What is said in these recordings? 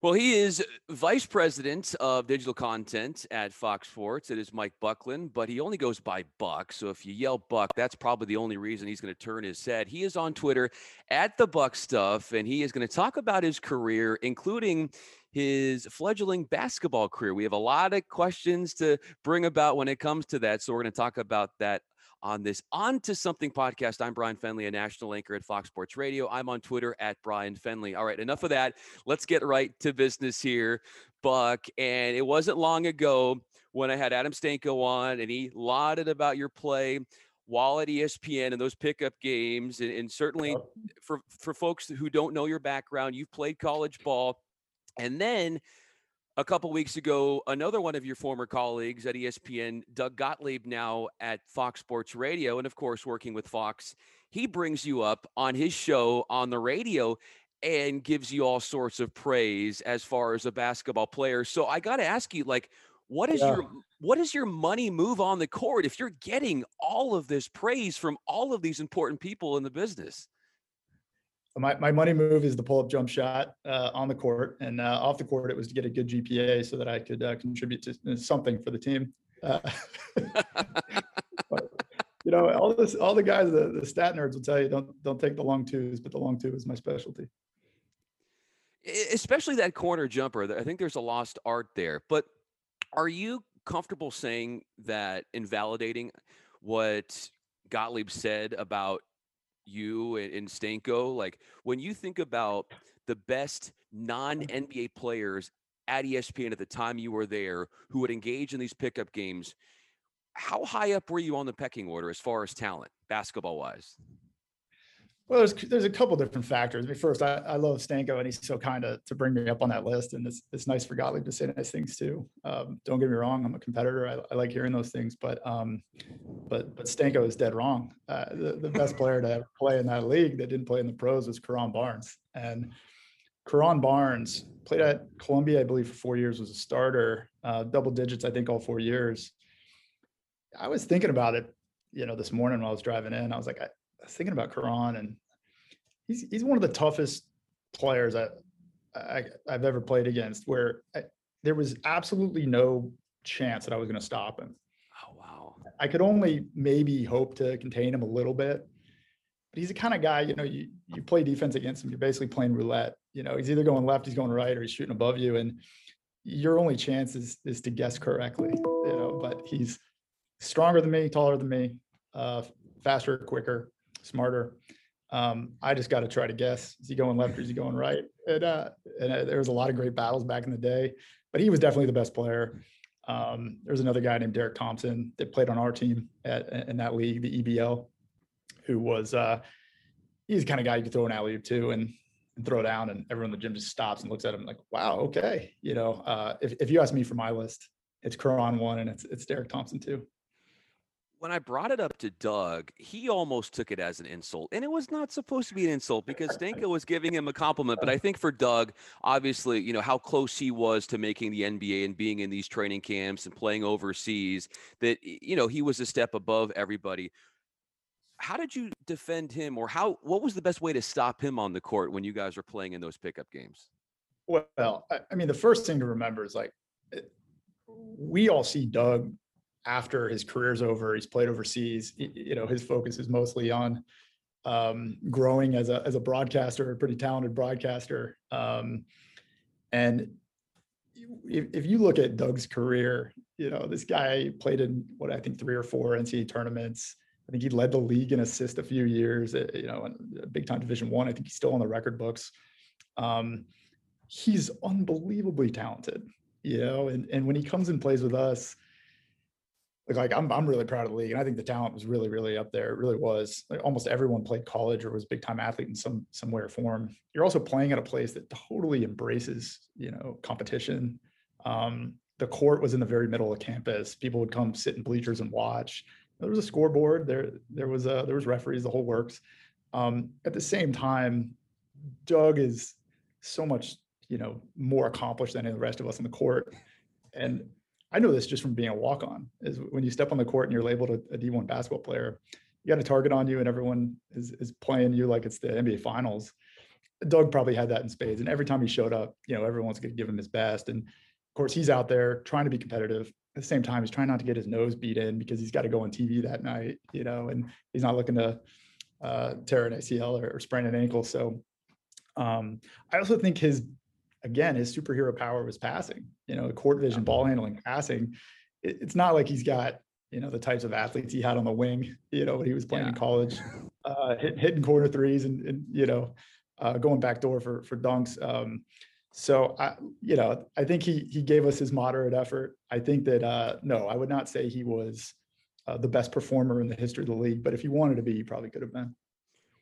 Well, he is uh, vice president of digital content at Fox Sports. It is Mike Bucklin, but he only goes by Buck. So if you yell Buck, that's probably the only reason he's going to turn his head. He is on Twitter at the Buck Stuff, and he is going to talk about his career, including his fledgling basketball career. We have a lot of questions to bring about when it comes to that. So we're going to talk about that on this On to Something podcast. I'm Bryan Fenley, a national anchor at Fox Sports Radio. I'm on Twitter at Bryan Fenley. All right, enough of that. Let's get right to business here, Buck. And it wasn't long ago when I had Adam Stanco on and he lauded about your play while at ESPN and those pickup games. And, and certainly for, for folks who don't know your background, you've played college ball. And then a couple weeks ago, another one of your former colleagues at ESPN, Doug Gottlieb, now at Fox Sports Radio, and of course, working with Fox, he brings you up on his show on the radio and gives you all sorts of praise as far as a basketball player. So I got to ask you, like, what is yeah. your what is your money move on the court if you're getting all of this praise from all of these important people in the business? My, my money move is the pull up jump shot uh, on the court and uh, off the court. It was to get a good GPA so that I could uh, contribute to uh, something for the team. Uh, but, you know, all this, all the guys, the, the stat nerds will tell you don't don't take the long twos, but the long two is my specialty. Especially that corner jumper. I think there's a lost art there. But are you comfortable saying that invalidating what Gottlieb said about you and, Stanco, like when you think about the best non mm-hmm. NBA players at ESPN at the time you were there who would engage in these pickup games, how high up were you on the pecking order as far as talent, basketball wise? Well, there's there's a couple different factors. I mean, first, I, I love Stanco, and he's so kind of to bring me up on that list, and it's it's nice for Gottlieb to say nice things too. Um, don't get me wrong, I'm a competitor. I, I like hearing those things, but um, but but Stanco is dead wrong. Uh, the, the best player to ever play in that league that didn't play in the pros was Karan Barnes, and Karan Barnes played at Columbia, I believe, for four years. Was a starter, uh, double digits, I think, all four years. I was thinking about it, you know, this morning when I was driving in. I was like, I, was thinking about Karan, and he's he's one of the toughest players I, I have ever played against. Where I, there was absolutely no chance that I was going to stop him. Oh wow! I could only maybe hope to contain him a little bit, but he's the kind of guy you know you you play defense against him. You're basically playing roulette. You know he's either going left, he's going right, or he's shooting above you, and your only chance is is to guess correctly. You know, but he's stronger than me, taller than me, uh, faster, quicker smarter. Um, I just got to try to guess: is he going left or is he going right? And, uh, and uh, there was a lot of great battles back in the day, but he was definitely the best player. Um, there was another guy named Derek Thompson that played on our team at in that league, the EBL, who was uh, he's the kind of guy you could throw an alley to and, and throw down, and everyone in the gym just stops and looks at him like, "Wow, okay." You know, uh, if if you ask me for my list, it's Karan one and it's it's Derek Thompson two when I brought it up to Doug, he almost took it as an insult. And it was not supposed to be an insult because Stanco was giving him a compliment. But I think for Doug, obviously, you know, how close he was to making the NBA and being in these training camps and playing overseas, that, you know, he was a step above everybody. How did you defend him or how, what was the best way to stop him on the court when you guys were playing in those pickup games? Well, I mean, the first thing to remember is like, we all see Doug after his career's over, he's played overseas. You know, his focus is mostly on um, growing as a as a broadcaster, a pretty talented broadcaster. Um, and if, if you look at Doug's career, you know, this guy played in what I think three or four NCAA tournaments. I think he led the league in assist a few years. Eh, you know, in big time Division One. I. I think he's still on the record books. Um, he's unbelievably talented. You know, and and when he comes and plays with us, like I'm I'm really proud of the league, and I think the talent was really really up there. It really was. Like almost everyone played college or was big time athlete in some some way or form. You're also playing at a place that totally embraces you know competition. Um, the court was in the very middle of campus. People would come sit in bleachers and watch. There was a scoreboard. There there was a there was referees. The whole works. Um, at the same time, Doug is so much you know more accomplished than the rest of us on the court, and I know this just from being a walk on is when you step on the court and you're labeled a a D1 basketball player, you got a target on you and everyone is, is playing you like it's the NBA finals. Doug probably had that in spades. And every time he showed up, you know, everyone's going to give him his best. And of course, he's out there trying to be competitive. At the same time, he's trying not to get his nose beat in because he's got to go on TV that night, you know, and he's not looking to uh, tear an ACL or, or sprain an ankle. So um, I also think his, again, his superhero power was passing, you know, court vision, ball handling, passing. It, it's not like he's got, you know, the types of athletes he had on the wing, you know, when he was playing Yeah. in college, uh, hit, hitting corner threes and, and you know, uh, going back door for, for dunks. Um, so I, you know, I think he, he gave us his moderate effort. I think that, uh, no, I would not say he was uh, the best performer in the history of the league, but if he wanted to be, he probably could have been.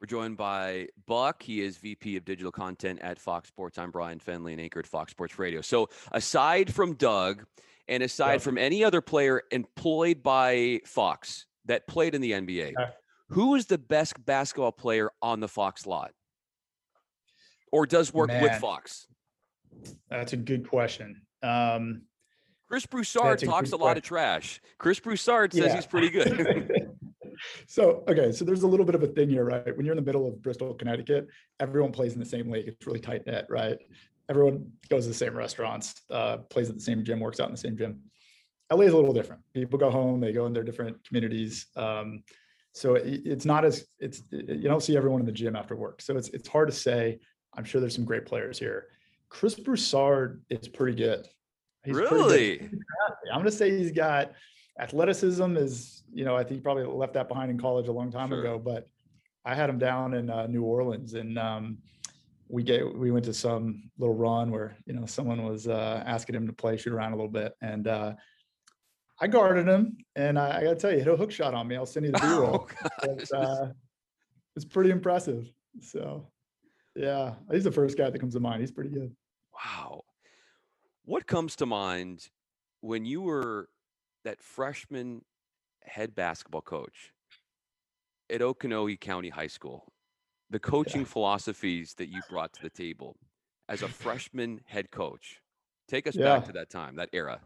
We're joined by Buck. He is VP of Digital Content at Fox Sports. I'm Bryan Fenley and anchor at Fox Sports Radio. So, aside from Doug, and aside Yep. from any other player employed by Fox that played in the NBA, Okay. who is the best basketball player on the Fox lot, or does work with Fox? That's a good question. Um, Chris Broussard That's a talks a lot of trash. Chris Broussard says Yeah. he's pretty good. so okay, so there's a little bit of a thing here, right? When you're in the middle of Bristol, Connecticut, everyone plays in the same league. It's really tight knit, right? Everyone goes to the same restaurants, uh, plays at the same gym, works out in the same gym. LA is a little different. People go home, they go in their different communities. Um, so it, it's not as it's it- you don't see everyone in the gym after work. So it's it's hard to say. I'm sure there's some great players here. Chris Broussard is pretty good. He's pretty good. really? I'm gonna say he's got athleticism is, you know, I think he probably left that behind in college a long time Sure. ago, but I had him down in uh, New Orleans and um, we get we went to some little run where, you know, someone was uh, asking him to play shoot around a little bit. And uh, I guarded him and I, I gotta tell you, hit a hook shot on me. I'll send you the Oh, B-roll. God. It's, uh, it's pretty impressive. So yeah, he's the first guy that comes to mind. He's pretty good. Wow. What comes to mind when you were that freshman head basketball coach at Oconee County High School? The coaching philosophies that you brought to the table as a freshman head coach. Take us back to that time, that era.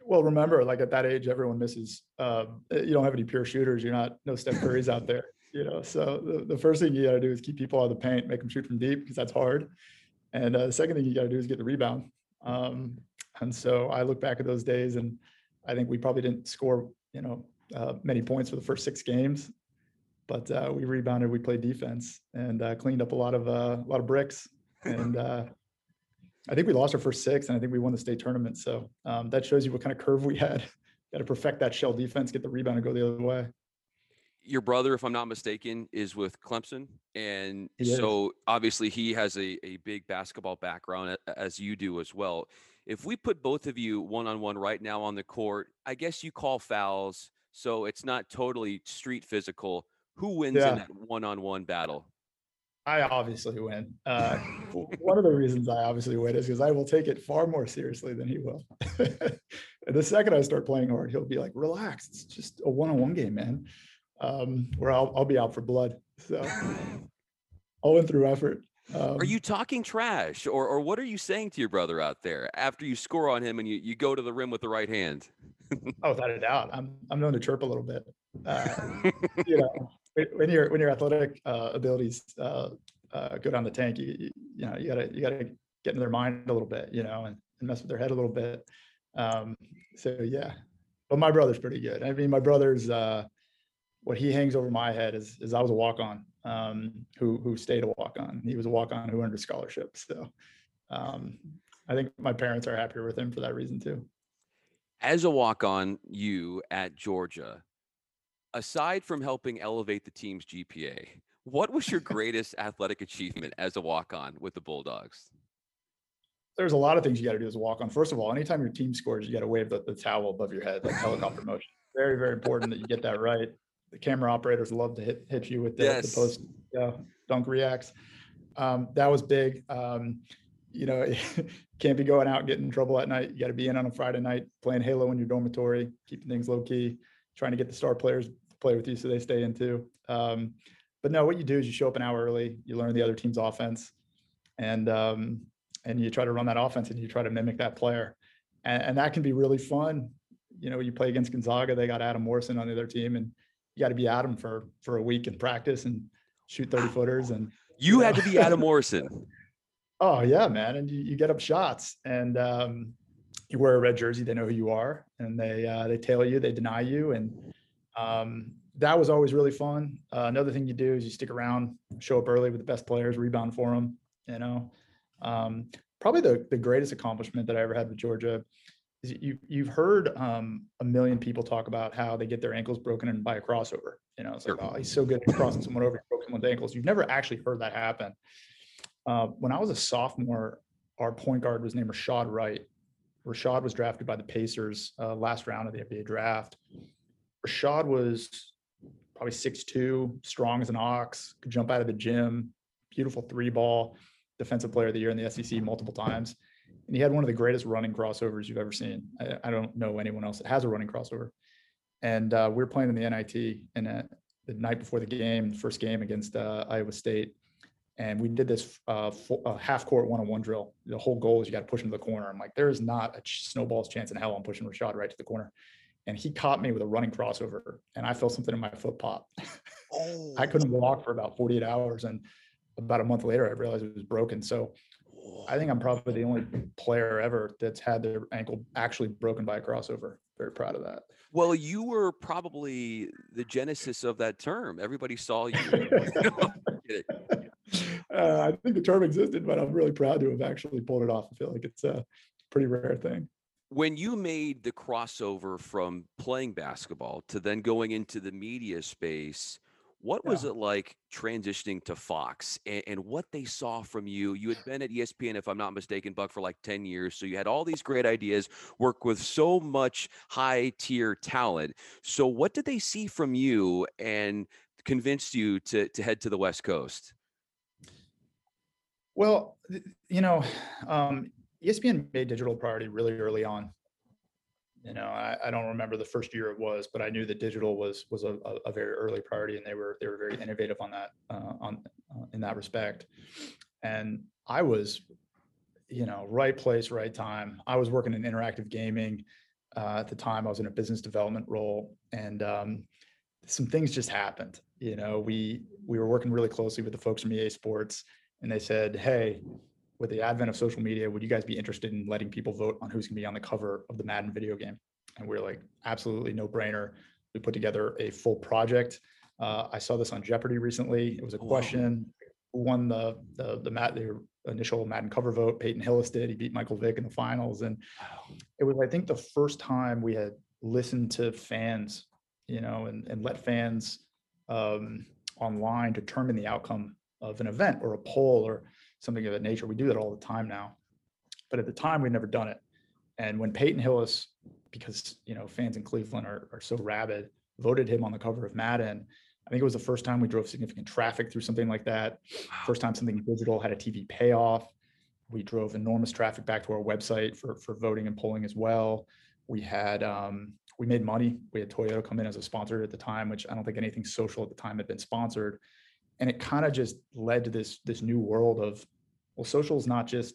Well, remember, like at that age, everyone misses. Um, uh, you don't have any pure shooters. You're not no Steph Curry's out there. You know, so the, the first thing you got to do is keep people out of the paint, make them shoot from deep because that's hard. And uh, the second thing you got to do is get the rebound. Um, and so I look back at those days, and I think we probably didn't score, you know, uh, many points for the first six games, but uh, we rebounded, we played defense, and uh, cleaned up a lot of uh, a lot of bricks. And uh, I think we lost our first six, and I think we won the state tournament. So um, that shows you what kind of curve we had. Got to perfect that shell defense, get the rebound, and go the other way. Your brother, if I'm not mistaken, is with Clemson. And so obviously he has a, a big basketball background as you do as well. If we put both of you one on one right now on the court, I guess you call fouls. So it's not totally street physical. Who wins Yeah. in that one on one battle? I obviously win. Uh, one of the reasons I obviously win is because I will take it far more seriously than he will. the second I start playing hard, he'll be like, "Relax, it's just a one-on-one game, man." Um, where I'll I'll be out for blood. So all in through effort. Um, Are you talking trash or, or what are you saying to your brother out there after you score on him and you, you go to the rim with the right hand? Oh, without a doubt. I'm I'm known to chirp a little bit. Uh, you know, when- your when your athletic uh, abilities uh, uh, go down the tank, you, you you know you gotta you gotta get in their mind a little bit, you know, and, and mess with their head a little bit. Um, so yeah, but my brother's pretty good. I mean, my brother's uh, what he hangs over my head is is I was a walk on um, who who stayed a walk on. He was a walk on who earned a scholarship. So um, I think my parents are happier with him for that reason too. as a walk on you at Georgia, aside from helping elevate the team's GPA, what was your greatest athletic achievement as a walk on with the Bulldogs? there's a lot of things you got to do as a walk on. First of all, anytime your team scores, you got to wave the, the towel above your head, like helicopter motion. Very, very important that you get that right. The camera operators love to hit hit you with the, Yes. the post uh, dunk reacts. Um, that was big. Um, you know, can't be going out getting in trouble at night. You got to be in on a Friday night playing Halo in your dormitory, keeping things low key, trying to get the star players to play with you so they stay in too. Um, but no, what you do is you show up an hour early, you learn the other team's offense, and um, and you try to run that offense and you try to mimic that player. And, and that can be really fun. You know, you play against Gonzaga, they got Adam Morrison on the other team, and you got to be Adam for for a week in practice. And shoot 30 footers and you had to be Adam Morrison. Oh yeah, man. And you, you get up shots and um, you wear a red jersey, they know who you are and they uh, they tail you, they deny you. And um, that was always really fun. Uh, another thing you do is you stick around, show up early with the best players, rebound for them, you know. Um, probably the, the greatest accomplishment that I ever had with Georgia you you've heard um, a million people talk about how they get their ankles broken and by a crossover. You know, it's like, oh, he's so good at crossing someone over, broke someone's ankles. You've never actually heard that happen. Uh, when I was a sophomore, our point guard was named Rashad Wright. Rashad was drafted by the Pacers uh, last round of the NBA draft. Rashad was probably 6'2, strong as an ox, could jump out of the gym, beautiful three ball, defensive player of the year in the SEC multiple times. And he had one of the greatest running crossovers you've ever seen. I, I don't know anyone else that has a running crossover. And uh, we were playing in the NIT and uh, the night before the game, first game against uh, Iowa State and we did this uh, full, uh, half court one on one drill. The whole goal is you got to push him to the corner. I'm like, there is not a snowball's chance in hell I'm pushing Rashad right to the corner. And he caught me with a running crossover, and I felt something in my foot pop. Oh. I couldn't walk for about 48 hours, and about a month later, I realized it was broken. So I think I'm probably the only player ever that's had their ankle actually broken by a crossover. Very proud of that. Well, you were probably the genesis of that term. Everybody saw you. uh, I think the term existed, but I'm really proud to have actually pulled it off. I feel like it's a pretty rare thing. When you made the crossover from playing basketball to then going into the media space, what was it like transitioning to Fox and, and, what they saw from you? You had been at ESPN, if I'm not mistaken, Buck, for like 10 years. So you had all these great ideas, work with so much high tier talent. So what did they see from you and convinced you to, to head to the West Coast? Well, you know, um, ESPN made digital priority really early on. You know, I, I, don't remember the first year it was, but I knew that digital was was a, a very early priority, and they were they were very innovative on that uh, on uh, in that respect. And I was, you know, right place, right time. I was working in interactive gaming uh, at the time. I was in a business development role, and um, some things just happened. You know, we we were working really closely with the folks from EA Sports and they said, "Hey, with the advent of social media, would you guys be interested in letting people vote on who's going to be on the cover of the Madden video game?" And we are like, "Absolutely, no brainer." We put together a full project. Uh, I saw this on Jeopardy recently. It was a question: Who won the the the, Matt, the initial Madden cover vote? Peyton Hillis did. He beat Michael Vick in the finals, and it was, I think, the first time we had listened to fans, you know, and and let fans um, online determine the outcome of an event or a poll or something of that nature. We do that all the time now. But at the time, we'd never done it. And when Peyton Hillis, because you know fans in Cleveland are, are so rabid, voted him on the cover of Madden, I think it was the first time we drove significant traffic through something like that. First time something digital had a TV payoff. We drove enormous traffic back to our website for for voting and polling as well. We had um, we made money. We had Toyota come in as a sponsor at the time, which I don't think anything social at the time had been sponsored and it kind of just led to this this new world of well social is not just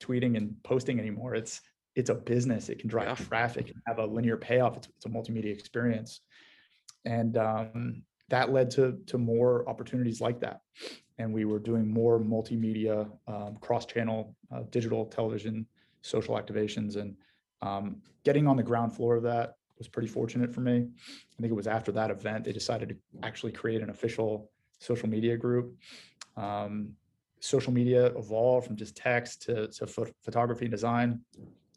tweeting and posting anymore. It's it's a business. It can drive yeah. traffic and have a linear payoff. It's, it's a multimedia experience. And um, that led to to more opportunities like that. And we were doing more multimedia um, cross-channel uh, digital television social activations. And um, getting on the ground floor of that was pretty fortunate for me. I think it was after that event they decided to actually create an official social media group. Um, social media evolved from just text to, to photography and design,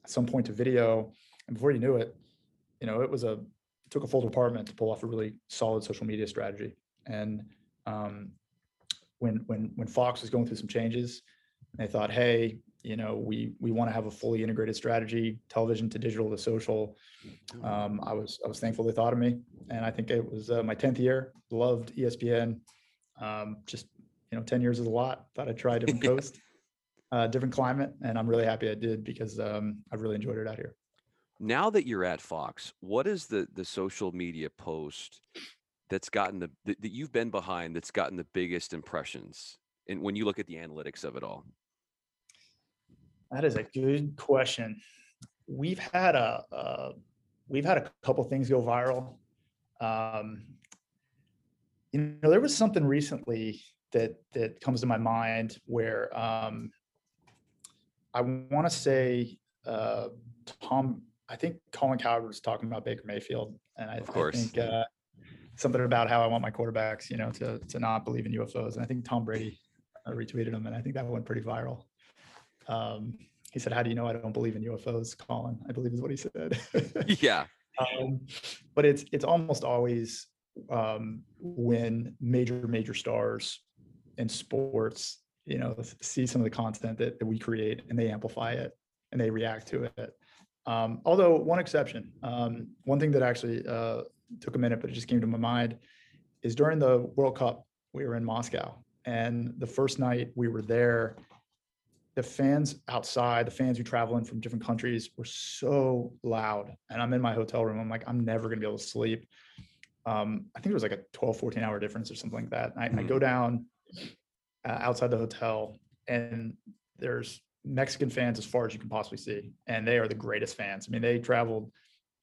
at some point to video. And before you knew it, you know, it was a, it took a full department to pull off a really solid social media strategy. And um, when, when, when Fox was going through some changes, they thought, hey, you know, we we want to have a fully integrated strategy, television to digital to social. Um, I was I was thankful they thought of me, and I think it was uh, my tenth year. Loved ESPN, um, just you know, 10 years is a lot. Thought I'd try a different coast, uh, different climate, and I'm really happy I did because um, I've really enjoyed it out here. Now that you're at Fox, what is the the social media post that's gotten the that you've been behind that's gotten the biggest impressions? And when you look at the analytics of it all, that is a good question. We've had a uh, we've had a couple things go viral. Um, you know, there was something recently that that comes to my mind where um, I want to say uh, Tom. I think Colin Cowherd was talking about Baker Mayfield, and I, Of course. I think uh, something about how I want my quarterbacks, you know, to to not believe in UFOs. And I think Tom Brady uh, retweeted him, and I think that went pretty viral. Um, he said, "How do you know I don't believe in UFOs, Colin?" I believe is what he said. Yeah. um, but it's it's almost always um, when major major stars in sports you know see some of the content that, that we create and they amplify it and they react to it um, although one exception um, one thing that actually uh, took a minute but it just came to my mind is during the world cup we were in moscow and the first night we were there the fans outside, the fans who travel in from different countries were so loud. And I'm in my hotel room. I'm like, I'm never going to be able to sleep. Um, I think it was like a 12, 14 hour difference or something like that. I, I Mhm. go down uh, outside the hotel and there's Mexican fans as far as you can possibly see. And they are the greatest fans. I mean, they traveled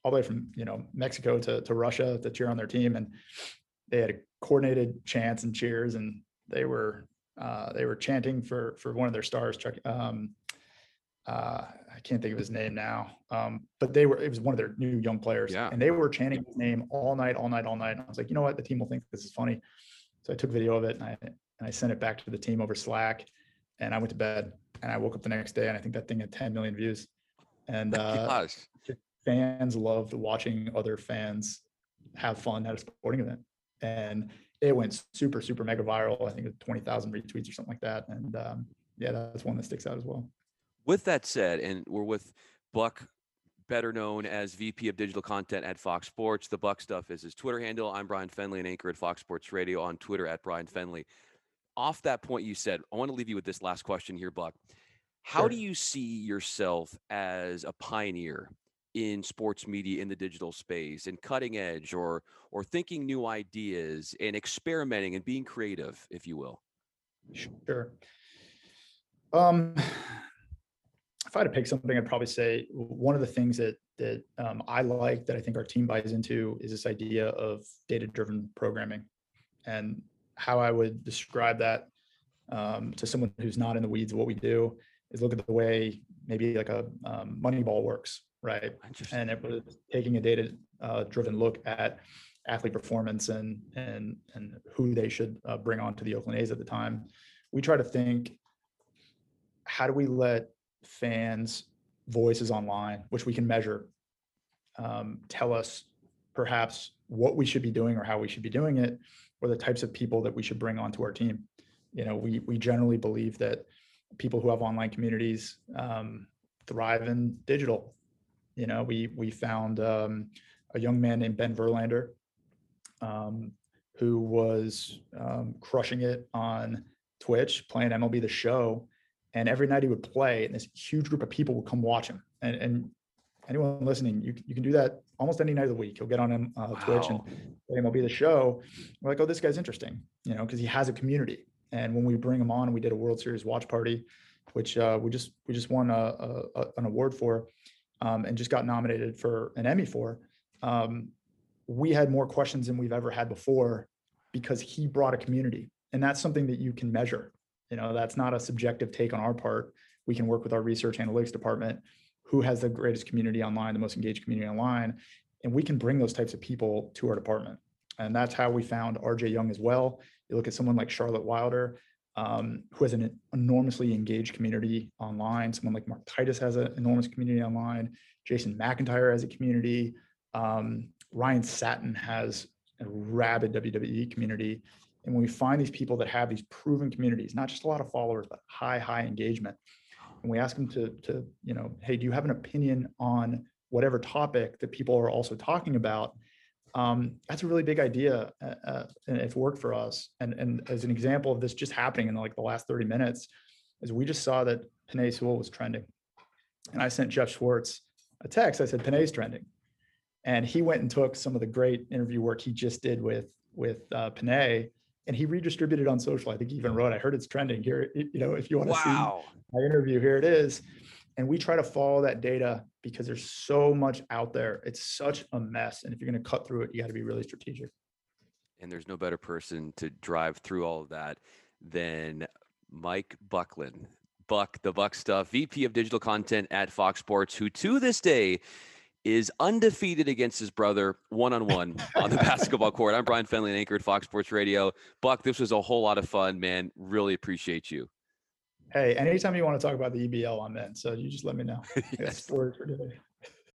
all the way from, you know, Mexico to, to Russia to cheer on their team. And they had a coordinated chants and cheers and they were uh, they were chanting for for one of their stars, Chuck. Um, uh, I can't think of his name now, um, but they were. It was one of their new young players, Yeah. and they were chanting his name all night, all night, all night. And I was like, you know what, the team will think this is funny. So I took video of it and I and I sent it back to the team over Slack, and I went to bed. And I woke up the next day and I think that thing had 10 million views. And uh, fans loved watching other fans have fun at a sporting event. And it went super, super mega viral. I think it was 20,000 retweets or something like that. And um, yeah, that's one that sticks out as well. With that said, and we're with Buck, better known as VP of Digital Content at Fox Sports. The Buck stuff is his Twitter handle. I'm Bryan Fenley, an anchor at Fox Sports Radio on Twitter at Bryan Fenley. Off that point you said, I want to leave you with this last question here, Buck. How Sure. do you see yourself as a pioneer in sports media in the digital space and cutting edge or or thinking new ideas and experimenting and being creative, if you will? Sure. Um, if I had to pick something, I'd probably say one of the things that that um, I like that I think our team buys into is this idea of data-driven programming, and how I would describe that um, to someone who's not in the weeds of what we do is look at the way maybe like a um, Moneyball works, right? And it was taking a data uh, driven look at athlete performance and and and who they should uh, bring on to the Oakland A's at the time. We try to think, how do we let fans' voices online, which we can measure, um, tell us perhaps what we should be doing or how we should be doing it, or the types of people that we should bring onto our team. You know, we we generally believe that people who have online communities um, thrive in digital you know, we we found um, a young man named Ben Verlander, um, who was um, crushing it on Twitch, playing MLB The Show, and every night he would play, and this huge group of people would come watch him. And, and anyone listening, you you can do that almost any night of the week. He'll get on um, uh, Twitch and Wow. play MLB The Show. We're like, oh, this guy's interesting, you know, because he has a community. And when we bring him on, we did a World Series watch party, which uh, we just we just won a, a, a- an award for um, and just got nominated for an Emmy for. Um, we had more questions than we've ever had before because he brought a community, and that's something that you can measure. You know, that's not a subjective take on our part. We can work with our research analytics department, who has the greatest community online, the most engaged community online, and we can bring those types of people to our department. And that's how we found RJ Young as well. You look at someone like Charlotte Wilder, um, who has an enormously engaged community online. Someone like Mark Titus has an enormous community online. Jason McIntyre has a community. Um, Ryan Satin has a rabid WWE community. And when we find these people that have these proven communities, not just a lot of followers, but high, high engagement, and we ask them to, to, you know, hey, do you have an opinion on whatever topic that people are also talking about? Um, that's a really big idea, uh, uh, and it's worked for us. And and as an example of this just happening in like the last 30 minutes, is we just saw that Penei Sewell was trending, and I sent Jeff Schwartz a text. I said Penei's trending, and he went and took some of the great interview work he just did with with uh, Penei, and he redistributed on social. I think he even wrote, "I heard it's trending here. You know, if you want to see my interview, here it is." And we try to follow that data because there's so much out there. It's such a mess, and if you're going to cut through it, you got to be really strategic. and there's no better person to drive through all of that than Mike Bucklin. Buck, the Buck stuff, VP of digital content at Fox Sports, who to this day is undefeated against his brother one on one on the basketball court. I'm Bryan Fenley, anchor at Fox Sports Radio. Buck, this was a whole lot of fun, man. Really appreciate you. Hey, anytime you want to talk about the EBL, I'm in. So you just let me know. yes. Sports for today.